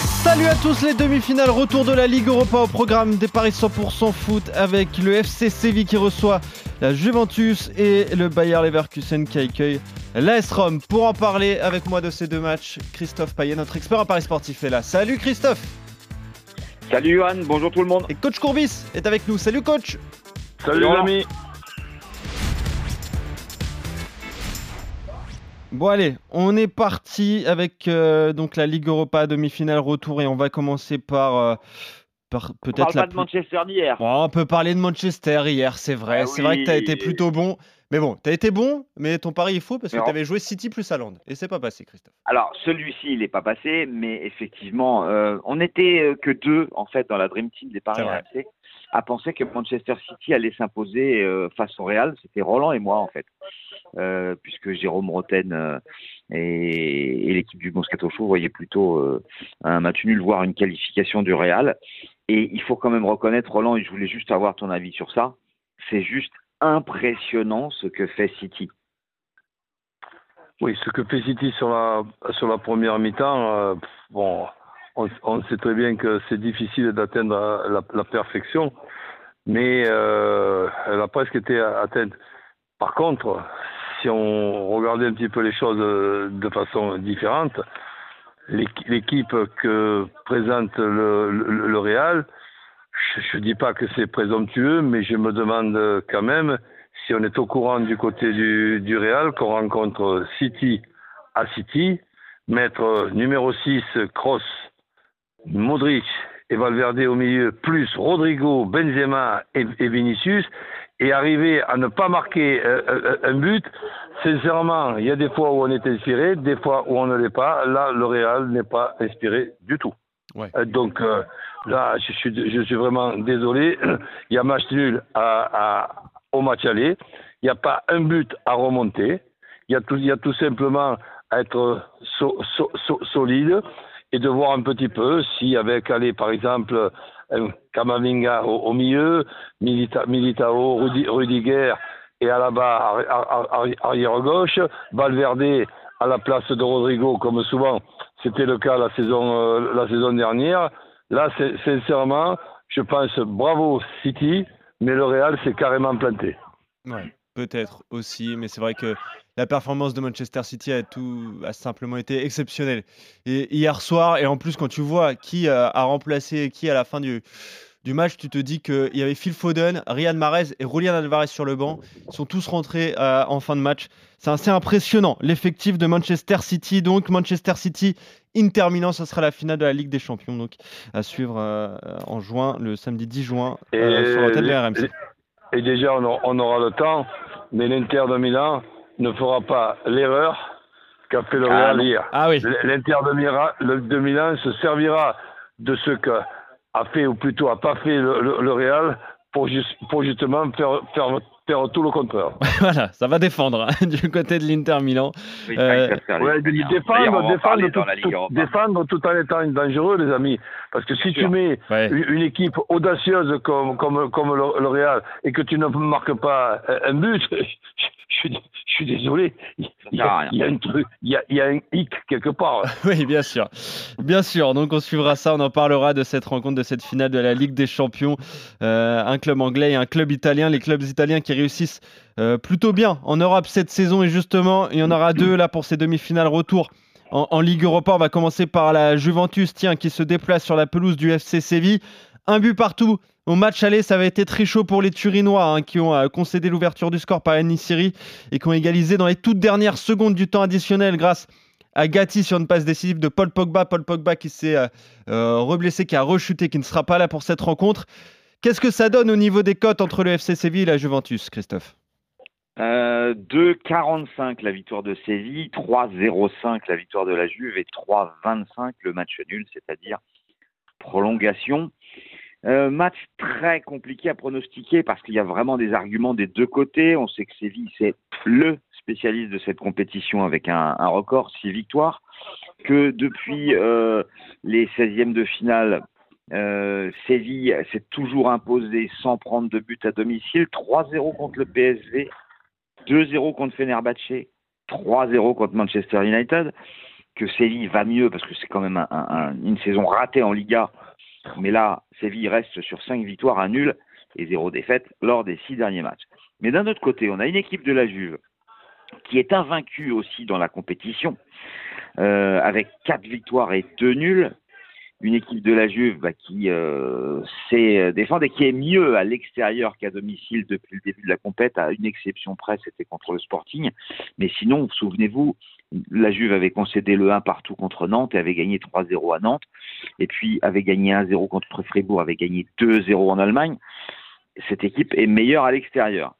Salut à tous les demi-finales, retour de la Ligue Europa au programme des paris 100% foot avec le FC Séville qui reçoit la Juventus et le Bayer Leverkusen qui accueille l'AS Rome. Pour en parler avec moi de ces deux matchs, Christophe Payet, notre expert en paris sportif est là. Salut Christophe Salut Johan, bonjour tout le monde Et coach Courbis est avec nous. Salut coach Salut les amis Bon allez, on est parti avec euh, donc la Ligue Europa demi-finale retour et on va commencer par, euh, par On peut-être parle la pas de Manchester d'hier. On peut parler de Manchester hier, c'est vrai. Ah c'est vrai que tu as été plutôt bon. Mais bon, tu as été bon, mais ton pari est faux parce que tu avais joué City plus Haaland. Et c'est pas passé, Christophe. Alors celui-ci il n'est pas passé, mais effectivement, euh, on n'était que deux en fait dans la Dream Team des paris. RMC à penser que Manchester City allait s'imposer face au Real. C'était Roland et moi en fait, Euh, puisque Jérôme Roten euh, et, l'équipe du Moscato Show voyaient plutôt euh, un match nul, voire une qualification du Real. Et il faut quand même reconnaître, Roland, et je voulais juste avoir ton avis sur ça, c'est juste impressionnant ce que fait City. Oui, ce que fait City sur la, sur la première mi-temps, bon, on, sait très bien que c'est difficile d'atteindre la, la perfection, mais elle a presque été atteinte. Par contre, si on regardait un petit peu les choses euh, de façon différente, l'équ- l'équipe que présente le, Real, je ne dis pas que c'est présomptueux, mais je me demande quand même si on est au courant du côté du, Real, qu'on rencontre City à City, mettre numéro 6, Kroos, Modric et Valverde au milieu, plus Rodrigo, Benzema et, et Vinicius, et arriver à ne pas marquer euh, euh, un but, sincèrement, il y a des fois où on est inspiré, des fois où on ne l'est pas. Là, le Real n'est pas inspiré du tout. Ouais. Euh, donc euh, là, je suis, je suis vraiment désolé. Il y a match nul à, à- au match aller. Il n'y a pas un but à remonter. Il y a tout, il y a tout simplement à être so- so- so- solide et de voir un petit peu si avec, allez, par exemple, Kamavinga au, milieu, Milita, Militao, Rudi, Rudiger et Alaba arri- arri- arri- arrière gauche, Valverde à la place de Rodrigo, comme souvent c'était le cas la saison, euh, la saison dernière. Là, sincèrement, je pense bravo City, mais le Real s'est carrément planté. Peut-être aussi, mais c'est vrai que la performance de Manchester City a tout a simplement été exceptionnelle. Et hier soir, et en plus quand tu vois qui euh, a remplacé qui à la fin du, du match, tu te dis qu'il y avait Phil Foden, Riyad Mahrez et Julian Alvarez sur le banc. Ils sont tous rentrés euh, en fin de match. C'est assez impressionnant. L'effectif de Manchester City, donc Manchester City, Inter Milan, ce sera la finale de la Ligue des Champions, donc à suivre euh, en juin, le samedi 10 juin, euh, Et sur de la RMC. Et déjà, on aura le temps, mais l'Inter de Milan ne fera pas l'erreur qu'a fait le Ah, Real hier. Ah oui, L'Inter de, Milan se servira de ce qu'a fait, ou plutôt a pas fait le, le- le Real, pour, juste- pour justement faire, faire, faire tout le contraire. voilà, ça va défendre hein, du côté de l'Inter Milan. Oui, Euh, Ouais, défendre, défendre, tout, Ligue tout- Europa. défendre tout en étant dangereux, les amis. Parce que si tu mets Ouais. une, équipe audacieuse comme, comme, comme le, le Real et que tu ne marques pas euh, un but, je, suis- je suis désolé. Il y, a, rien. il y a un truc, il y a, il y a un hic quelque part. Oui, bien sûr. Bien sûr. Donc, on suivra ça. On en parlera de cette rencontre, de cette finale de la Ligue des Champions. Euh, un club anglais et un club italien. Les clubs italiens qui réussissent euh, plutôt bien en Europe cette saison. Et justement, il y en aura deux là pour ces demi-finales retour. En, en Ligue Europa, on va commencer par la Juventus, tiens, qui se déplace sur la pelouse du FC Séville. Un but partout. Au match aller, ça avait été très chaud pour les Turinois, hein, qui ont euh, concédé l'ouverture du score par Siri et qui ont égalisé dans les toutes dernières secondes du temps additionnel grâce à Gatti sur une passe décisive de Paul Pogba. Paul Pogba qui s'est euh, euh, reblessé, qui a rechuté, qui ne sera pas là pour cette rencontre. Qu'est-ce que ça donne au niveau des cotes entre le FC Séville et la Juventus, Christophe? Euh, 2,45 la victoire de Séville, 3,05 la victoire de la Juve et 3,25 le match nul, c'est-à-dire prolongation. Euh, match très compliqué à pronostiquer parce qu'il y a vraiment des arguments des deux côtés. On sait que Séville, c'est le spécialiste de cette compétition avec un, record, six victoires, que depuis euh, les 16e de finale, euh, Séville s'est toujours imposé sans prendre de but à domicile, 3-0 contre le PSV, 2-0 contre Fenerbahce, 3-0 contre Manchester United, que Séville va mieux parce que c'est quand même un- un- une saison ratée en Liga, mais là, Séville reste sur 5 victoires, un nul et 0 défaite lors des 6 derniers matchs. Mais d'un autre côté, on a une équipe de la Juve qui est invaincue aussi dans la compétition, euh, avec 4 victoires et 2 nuls. Une équipe de la Juve bah, qui euh, sait défendre et qui est mieux à l'extérieur qu'à domicile depuis le début de la compète, à une exception près, c'était contre le Sporting. Mais sinon, souvenez-vous, la Juve avait concédé le 1 partout contre Nantes et avait gagné 3-0 à Nantes, et puis avait gagné 1-0 contre Fribourg, avait gagné 2-0 en Allemagne. Cette équipe est meilleure à l'extérieur.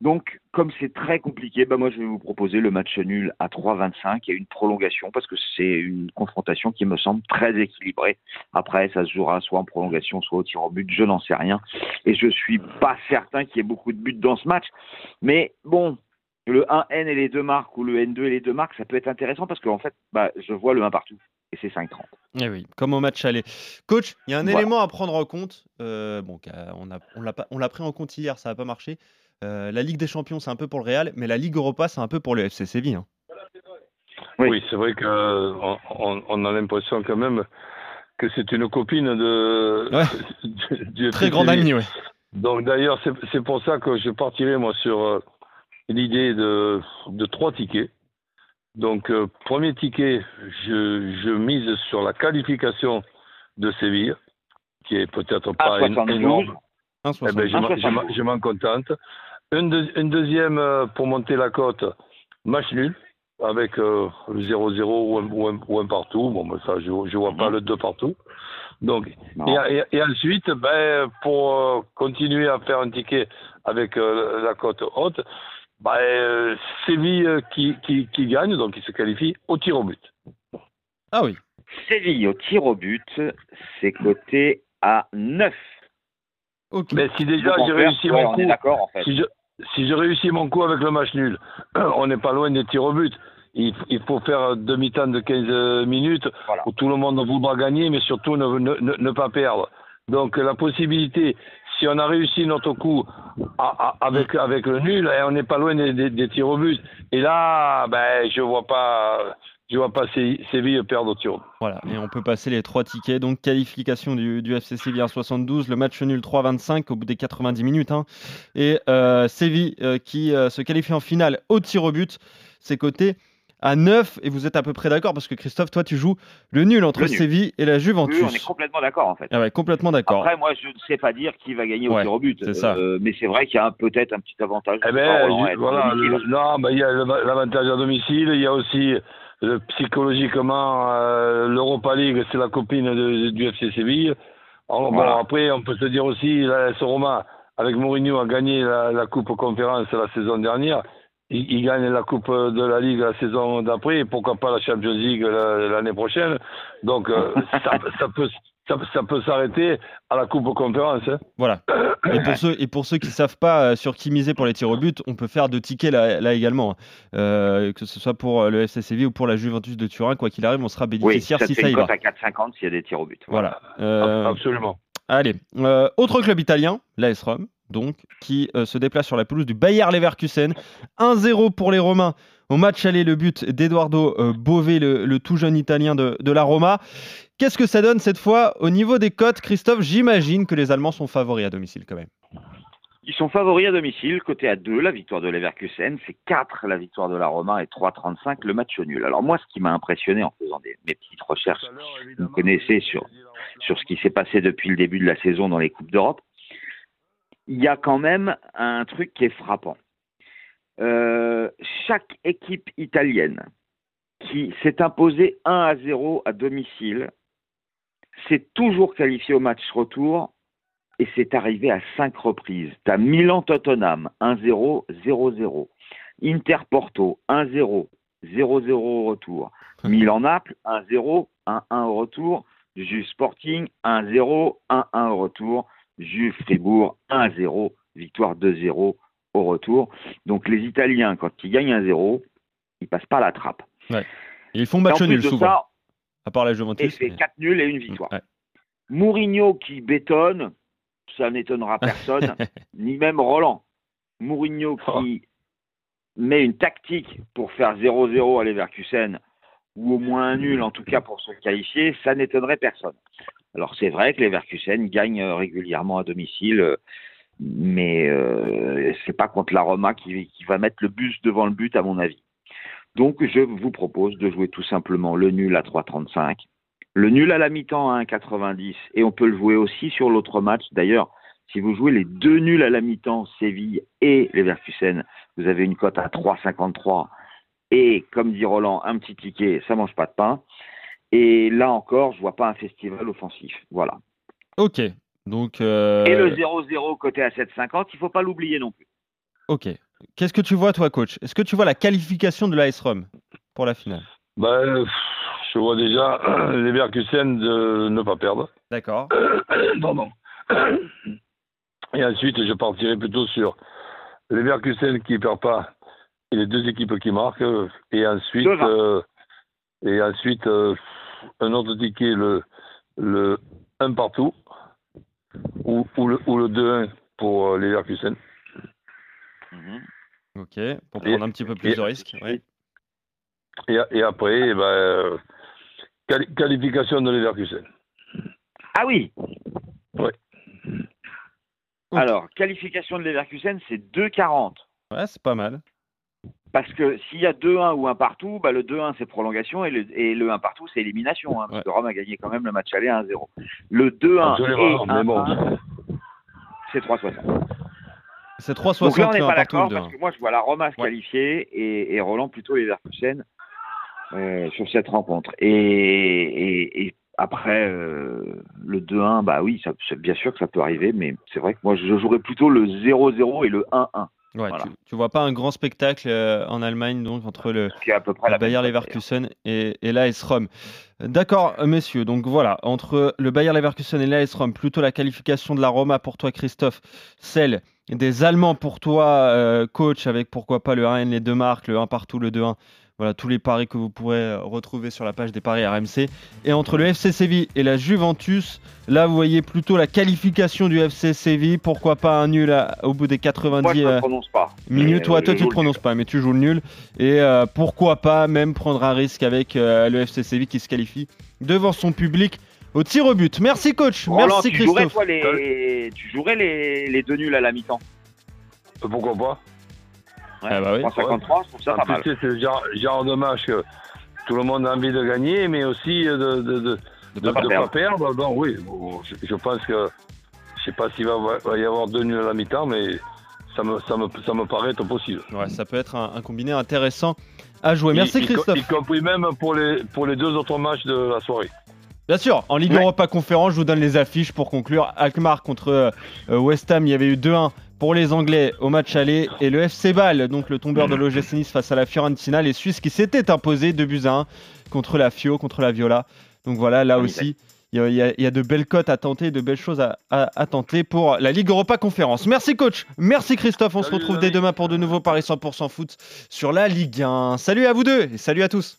Donc, comme c'est très compliqué, bah moi je vais vous proposer le match nul à 3-25 et une prolongation parce que c'est une confrontation qui me semble très équilibrée. Après, ça se jouera soit en prolongation, soit au tir au but, je n'en sais rien. Et je suis pas certain qu'il y ait beaucoup de buts dans ce match. Mais bon, le 1N et les deux marques ou le N2 et les deux marques, ça peut être intéressant parce qu'en fait, bah, je vois le 1 partout. Et c'est 5-30. Eh oui, comme au match aller. Coach, il y a un Voilà. élément à prendre en compte. euh, bon, on l'a on l'a pris en compte hier, ça n'a pas marché. Euh, la Ligue des Champions, c'est un peu pour le Real, mais la Ligue Europa, c'est un peu pour le FC Séville. hein. Oui. Oui, c'est vrai qu'on on, on a l'impression quand même que c'est une copine de Ouais. du, du Très FC grand Séville. ami, ouais. Donc d'ailleurs, c'est pour ça que je partirai moi sur euh, l'idée de, de trois tickets. Donc euh, premier ticket, je, je mise sur la qualification de Séville, qui est peut-être pas é- 72. énorme. 1,60. Eh ben, je m'en contente. Une, deux- une deuxième euh, pour monter la cote, match nul, avec euh, le 0-0 ou un, ou, un, ou un partout. Bon, ben, ça, je ne vois pas le 2 partout. Donc, et, et- et ensuite, ben, pour euh, continuer à faire un ticket avec euh, la cote haute, ben, euh, Séville euh, qui, qui, qui gagne, donc qui se qualifie au tir au but. Ah oui. Séville au tir au but, c'est coté à 9. Ok. Mais si déjà j'ai réussi mon on coup, est d'accord en fait. si je, si je réussis mon coup avec le match nul, on n'est pas loin des tirs au but. Il, il faut faire demi-temps de 15 minutes Voilà. où tout le monde voudra gagner, mais surtout ne, ne, ne- ne pas perdre. Donc la possibilité, si on a réussi notre coup à- à- avec, avec le nul, eh, on n'est pas loin des, des- des tirs au but. Et là, ben, je vois pas, je vois pas Sé- Séville perdre au tir au but. Voilà, et on peut passer les trois tickets. Donc, qualification du, du FC Séville 1,72, le match nul 3,25 au bout des 90 minutes. hein. Et euh, Séville euh, qui euh, se qualifie en finale au tir au but, c'est coté à 9. Et vous êtes à peu près d'accord parce que Christophe, toi, tu joues le nul entre Le nul. Séville et la Juventus. Oui, on est complètement d'accord en fait. Ah ouais, complètement d'accord. Après, moi, je ne sais pas dire qui va gagner Ouais, au tir au but. c'est ça. Euh, mais c'est vrai qu'il y a peut-être un petit avantage. Eh ben, voilà, le- non, ben, il y a l'avantage à domicile, il y a aussi euh, psychologiquement euh, l'Europa League, c'est la copine de- du FC Séville. Alors, Voilà. Bon, après, on peut se dire aussi, la S Roma, avec Mourinho, a gagné la, la Coupe Conférence la saison dernière. Il, il gagne la Coupe de la Ligue la saison d'après, et pourquoi pas la Champions League la- l'année prochaine. Donc, euh, ça, ça peut, ça, ça peut s'arrêter à la Coupe Conférence. hein. Voilà. Et pour ceux, et pour ceux qui ne savent pas euh, sur qui miser pour les tirs au but, on peut faire deux tickets là, là également. Euh, que ce soit pour le FC Séville ou pour la Juventus de Turin, quoi qu'il arrive, on sera Oui, bénéficiaire si fait ça y une va. cote à 4,50 s'il y a des tirs au but. Voilà. Euh, Absolument. Allez, euh, autre club italien, l'AS Rome, donc, qui euh, se déplace sur la pelouse du Bayer Leverkusen. 1-0 pour les Romains au match aller, le but d'Eduardo euh, Bové, le, tout jeune italien de, de la Roma. Qu'est-ce que ça donne cette fois au niveau des cotes, Christophe? J'imagine que les Allemands sont favoris à domicile quand même. Ils sont favoris à domicile, côté à 2, la victoire de Leverkusen, c'est 4 la victoire de la Roma et 3,35 le match nul. Alors moi, ce qui m'a impressionné en faisant des, mes petites recherches, vous connaissez sur, sur ce qui s'est passé depuis le début de la saison dans les Coupes d'Europe, il y a quand même un truc qui est frappant. Euh, chaque équipe italienne qui s'est imposée 1 à 0 à domicile s'est toujours qualifiée au match retour et c'est arrivé à cinq reprises. Tu as Milan-Tottenham 1-0, 0-0. Inter-Porto 1-0, 0-0 au retour. Milan-Naples 1-0, 1-1 au retour. Juve Sporting 1-0, 1-1 au retour. Juve Fribourg 1-0, victoire 2-0 au retour. Donc les Italiens, quand ils gagnent un 0, ils passent pas la trappe. Et ils font match Et nul souvent, ça, à part la et Juventus. c'est mais- 4 nuls et une victoire. Ouais. Mourinho qui bétonne, ça n'étonnera personne, ni même Roland. Mourinho Oh. qui met une tactique pour faire 0-0 à Leverkusen, ou au moins un nul en tout cas pour se qualifier, ça n'étonnerait personne. Alors c'est vrai que Leverkusen gagne euh, régulièrement à domicile, euh, mais euh, c'est pas contre la Roma qui, va mettre le bus devant le but à mon avis. Donc je vous propose de jouer tout simplement le nul à 3,35 le nul à la mi-temps à 1,90 et on peut le jouer aussi sur l'autre match. D'ailleurs, si vous jouez les deux nuls à la mi-temps, Séville et Leverkusen, vous avez une cote à 3,53 et comme dit Roland, un petit ticket, ça mange pas de pain. Et là encore, je vois pas un festival offensif. Voilà. Ok. Donc, euh, Et le 0-0 côté à 7,50, il faut pas l'oublier non plus. ok. Qu'est-ce que tu vois, toi, coach? Est-ce que tu vois la qualification de l'AS Rome pour la finale? Ben, pff, je vois déjà les Berkusen de ne pas perdre. D'accord. Pardon. Et ensuite, je partirai plutôt sur les Berkusen qui ne perdent pas et les deux équipes qui marquent. Et ensuite, euh, et ensuite euh, un autre ticket, le, le 1 partout ou, ou le, ou le 2-1 pour euh, les Berkusen. Ok. Pour Et- prendre un petit peu plus et- de risques. Oui. Et, et après, eh ben, euh, quali- qualification de Leverkusen. Ah oui Ouais. Ok. Alors, qualification de Leverkusen, c'est 2,40. Ouais, c'est pas mal. Parce que s'il y a 2-1 ou 1 partout, bah le 2-1 c'est prolongation et le, et le 1 partout c'est élimination. hein, parce Ouais. que Rome a gagné quand même le match aller 1-0. Le 2-1 Absolument, et bon. 1-1, c'est 3-60. C'est Donc là 3,60 on n'est pas d'accord parce 2-1. que moi je vois la Roma se Ouais. qualifier et, et Roland plutôt les Leverkusen euh, sur cette rencontre. Et, et, et après euh, le 2-1, bah oui, ça, bien sûr que ça peut arriver, mais c'est vrai que moi je jouerais plutôt le 0-0 et le 1-1, Ouais, Voilà. tu, tu vois pas un grand spectacle euh, en Allemagne donc entre le, à peu près Bayer Leverkusen et, et l'AS Rome. D'accord, euh, messieurs. Donc voilà, entre le Bayer Leverkusen et l'AS Rome, plutôt la qualification de la Roma pour toi, Christophe, celle des Allemands pour toi, euh, coach, avec pourquoi pas le 1N, les deux marques, le 1 partout, le 2-1. Voilà, tous les paris que vous pourrez euh, retrouver sur la page des paris RMC. Et entre le FC Séville et la Juventus, là, vous voyez plutôt la qualification du FC Séville. Pourquoi pas un nul à- au bout des 90 Moi je ne euh, prononce pas. minutes. Mais, Toi, toi, tu ne prononces pas, mais tu joues le nul. Et euh, pourquoi pas même prendre un risque avec euh, le FC Séville qui se qualifie devant son public au tir au but. Merci, coach. Roland, Merci, tu jouerais, Christophe. toi, les... tu jouerais les... les deux nuls à la mi-temps? Pourquoi pas? Ouais. Ah bah oui. 3,53, je trouve ça En pas plus, mal. tu sais, c'est le genre, genre de match que tout le monde a envie de gagner, mais aussi de de, de, de, de pas pas perdre. Donc oui, bon, je, je pense que je sais pas s'il va, va y avoir deux nuls à la mi-temps, mais ça me, ça me, ça me paraît être possible. Ouais, ça peut être un, un combiné intéressant à jouer. Merci, Y- y- Christophe. Y, compris même pour les, pour les deux autres matchs de la soirée. Bien sûr, en Ligue Ouais. Europa Conférence, je vous donne les affiches pour conclure. Alkmaar contre euh, West Ham, il y avait eu 2-1 pour les Anglais au match aller. Et le FC Bâle, donc le tombeur de l'OGC Nice face à la Fiorentina, les Suisses qui s'étaient imposés 2 buts à 1 contre la Fio, contre la Viola. Donc voilà, là aussi, il y, a- y y de belles cotes à tenter, de belles choses à, à- à tenter pour la Ligue Europa Conférence. Merci coach, merci Christophe, on se retrouve dès demain pour de nouveaux Paris 100% foot sur la Ligue 1. Salut à vous deux et salut à tous.